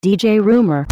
DJ Rumor.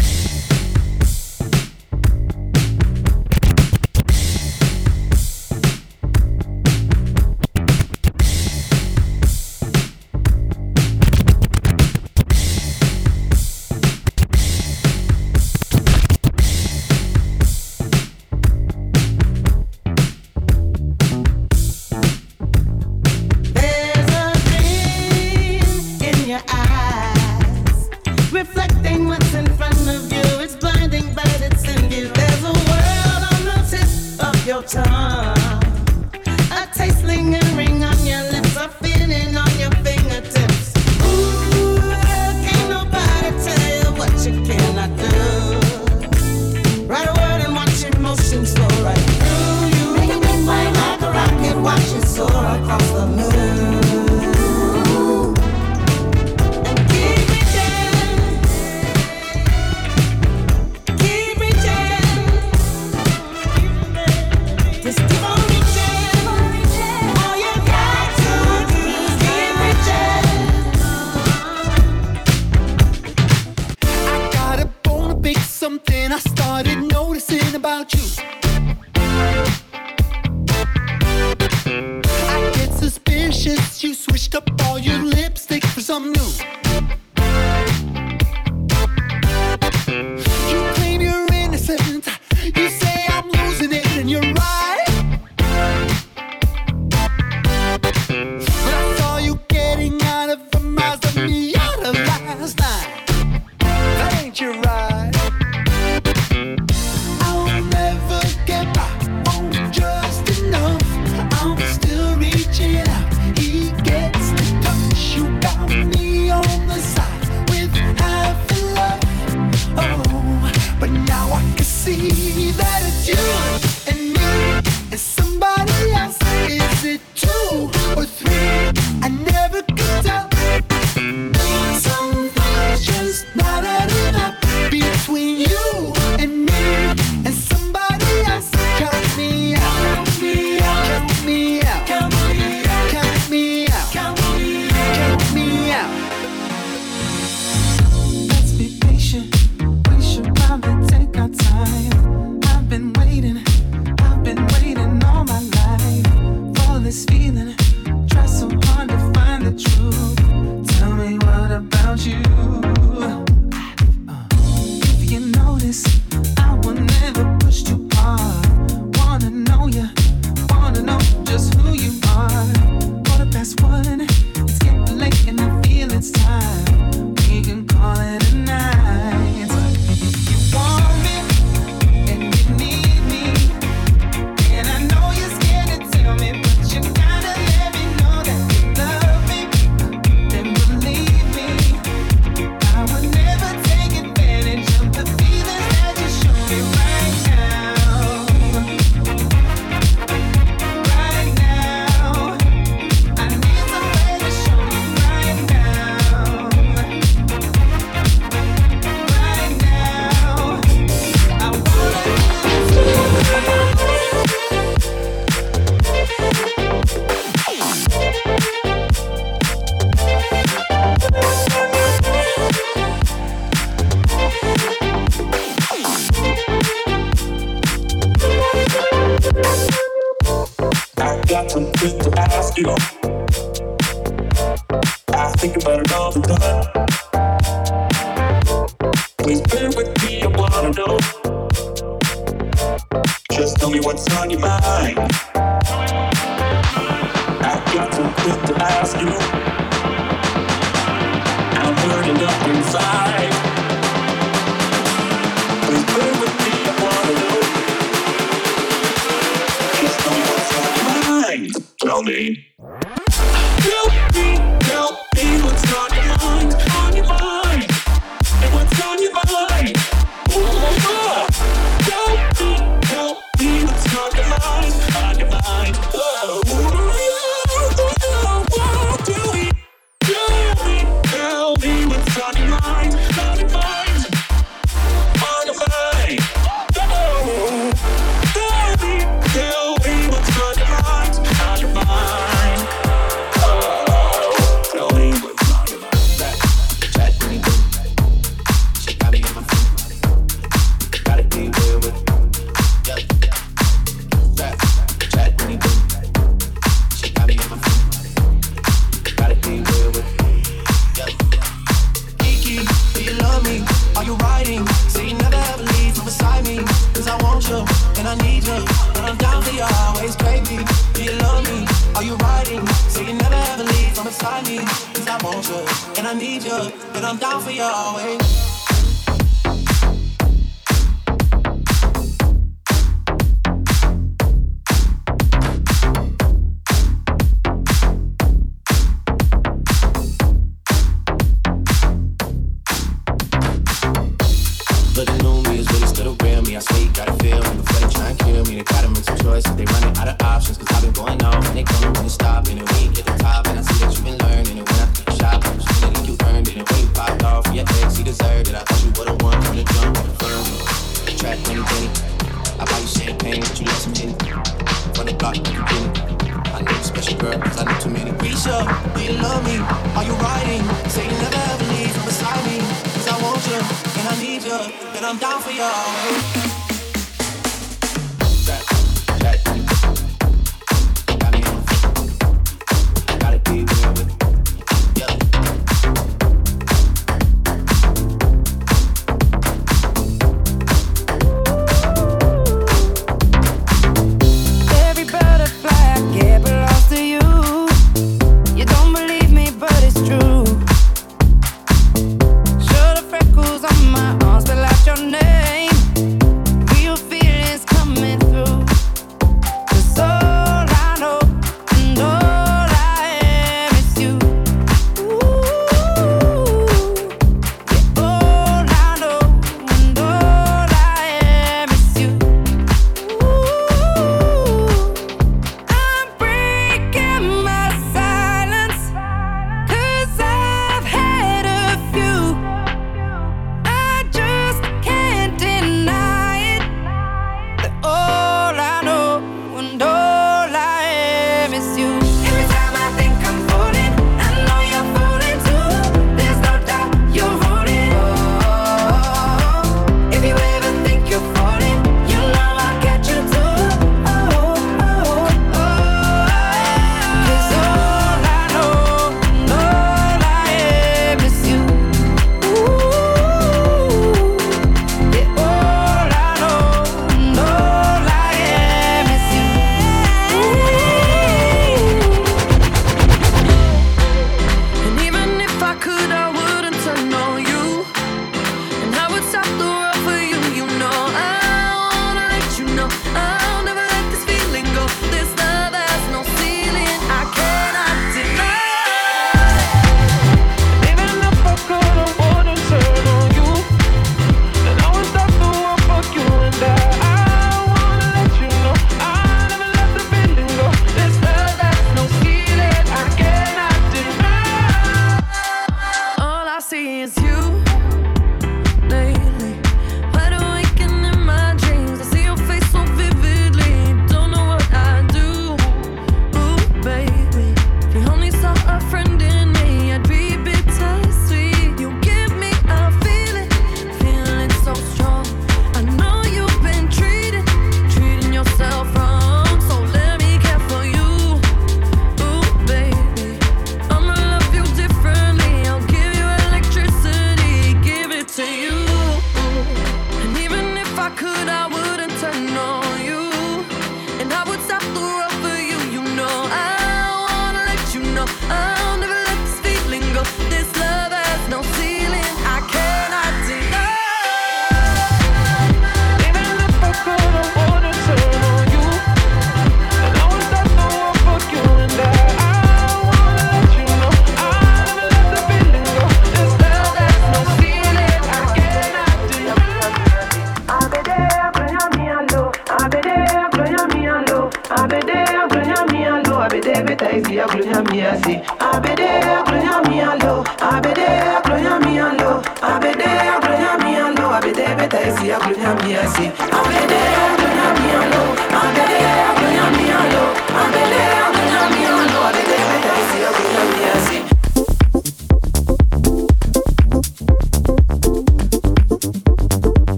Diablo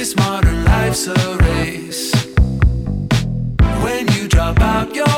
This modern life's a race. When you drop out, you're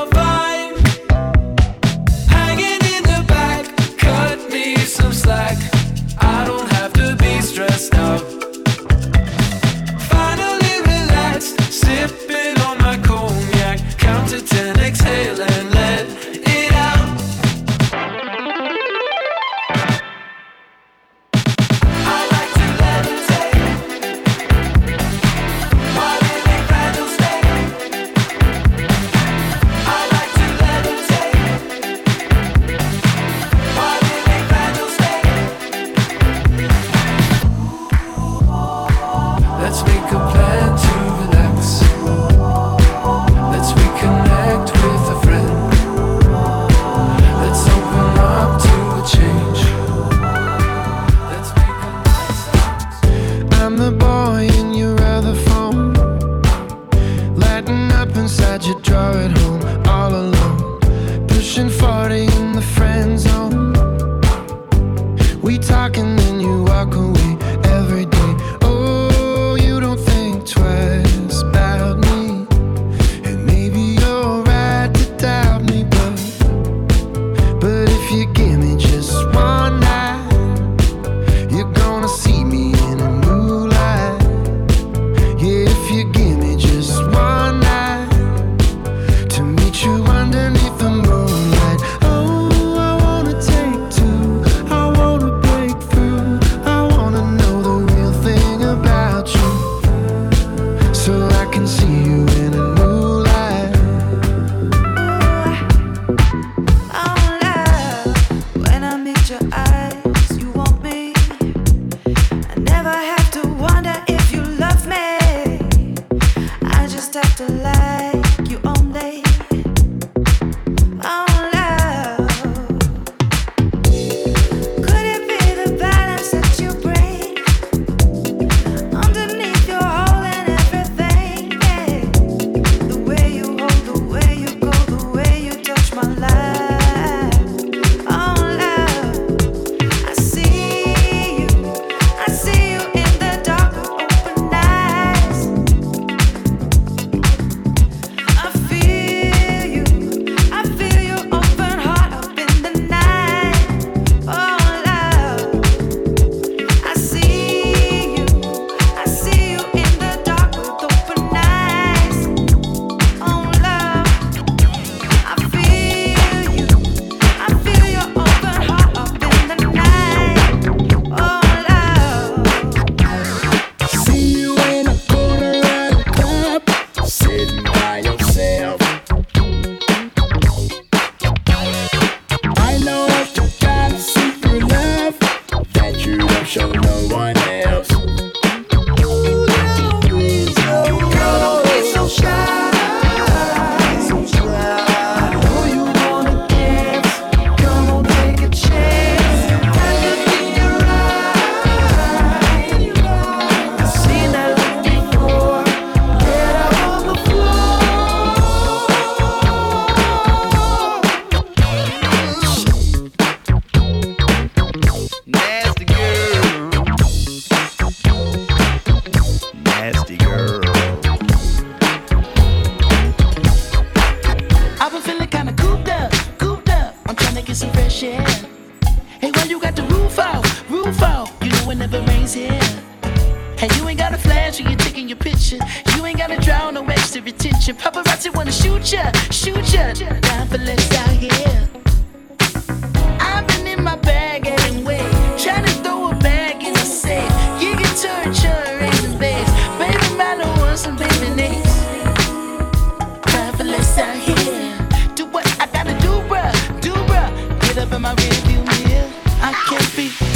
I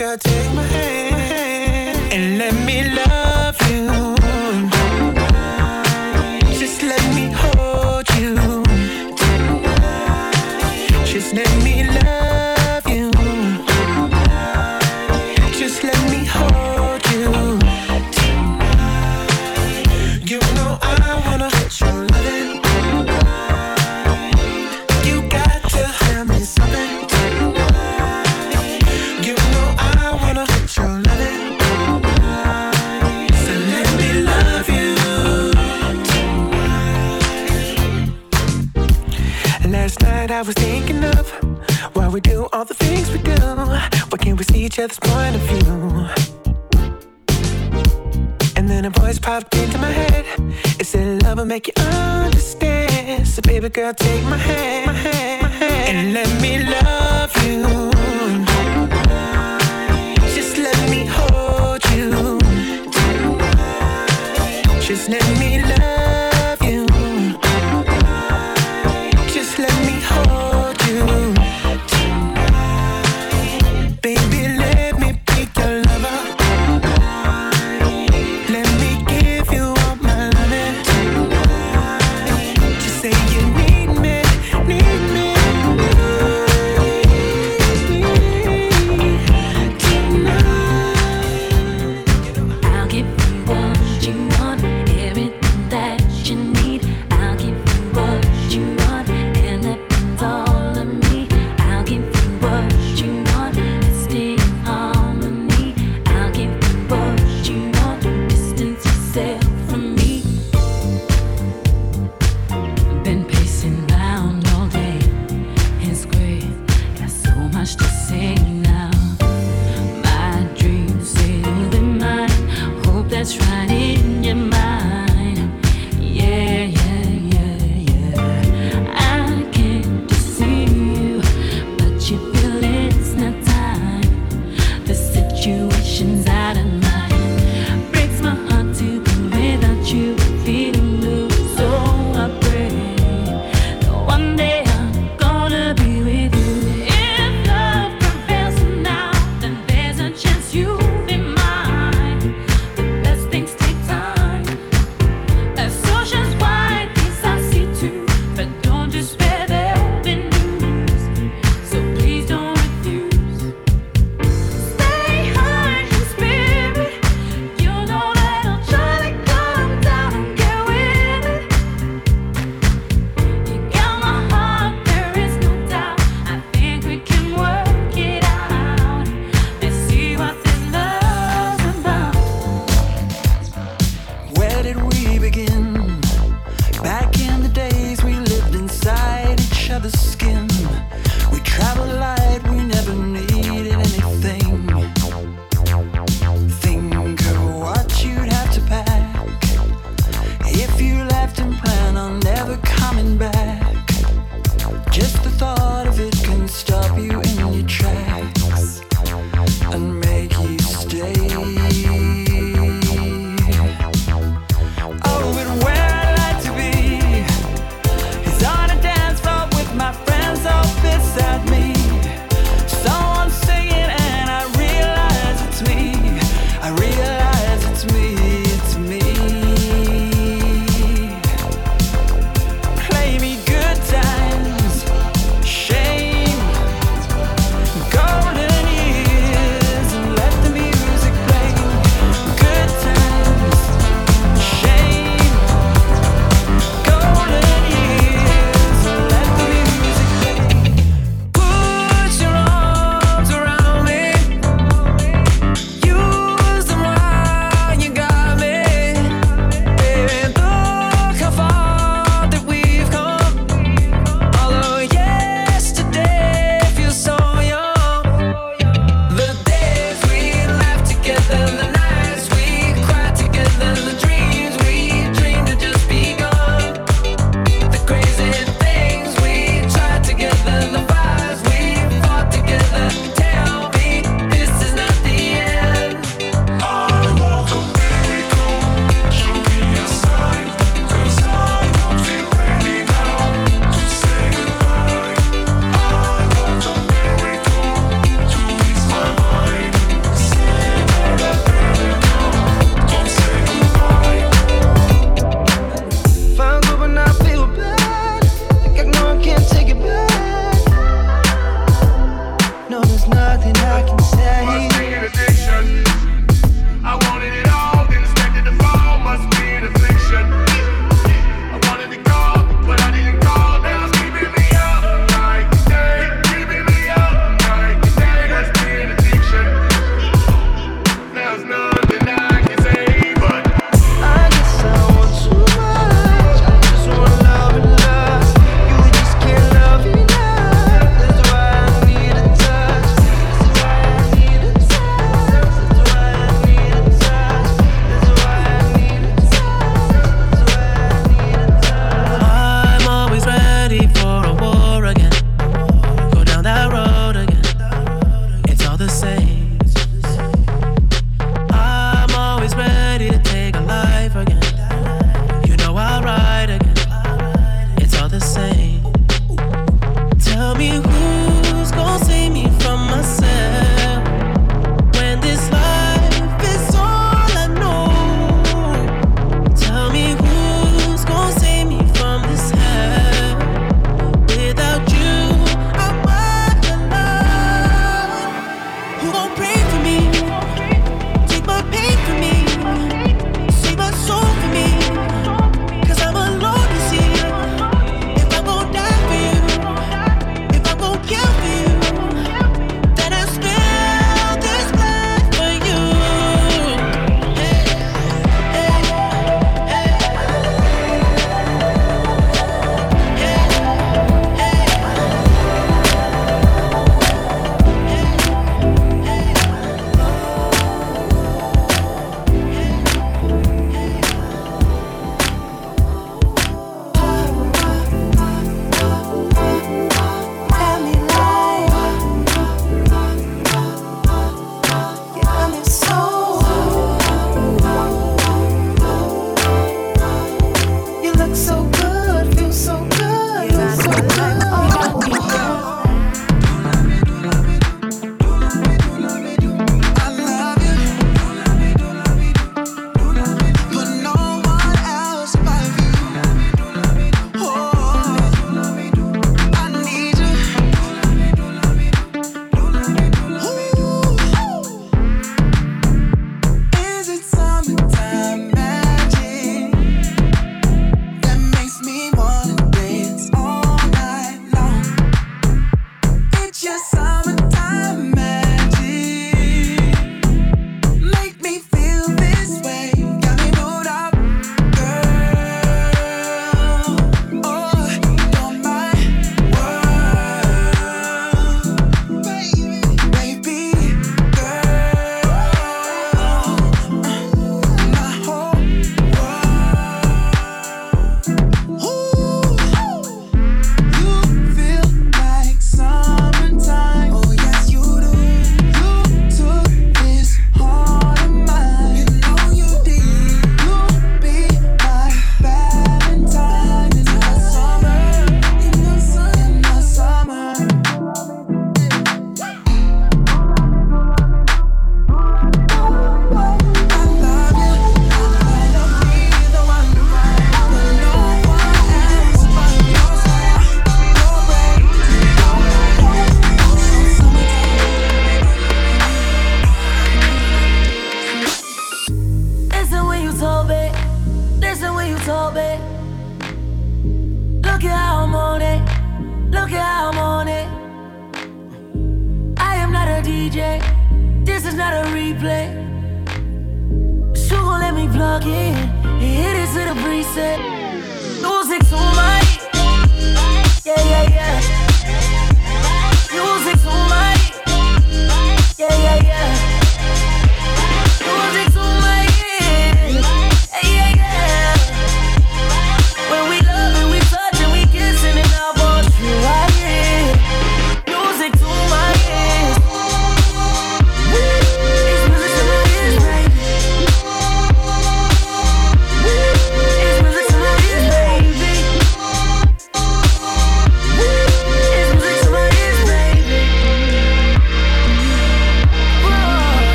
girl, take my hand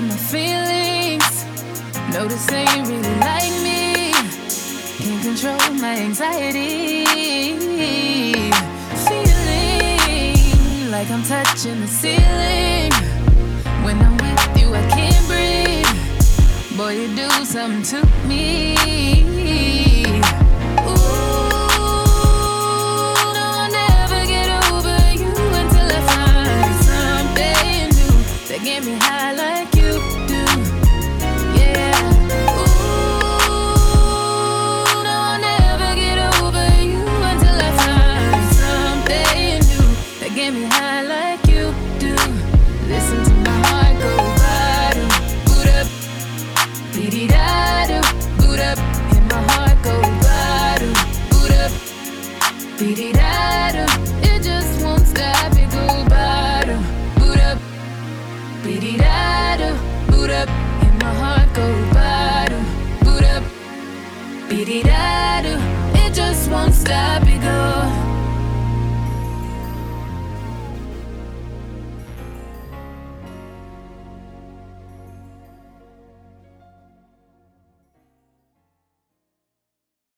to my feelings. Notice they ain't really like me. Can't control my anxiety. Feeling like I'm touching the ceiling. When I'm with you, I can't breathe. Boy, you do something to me. give me high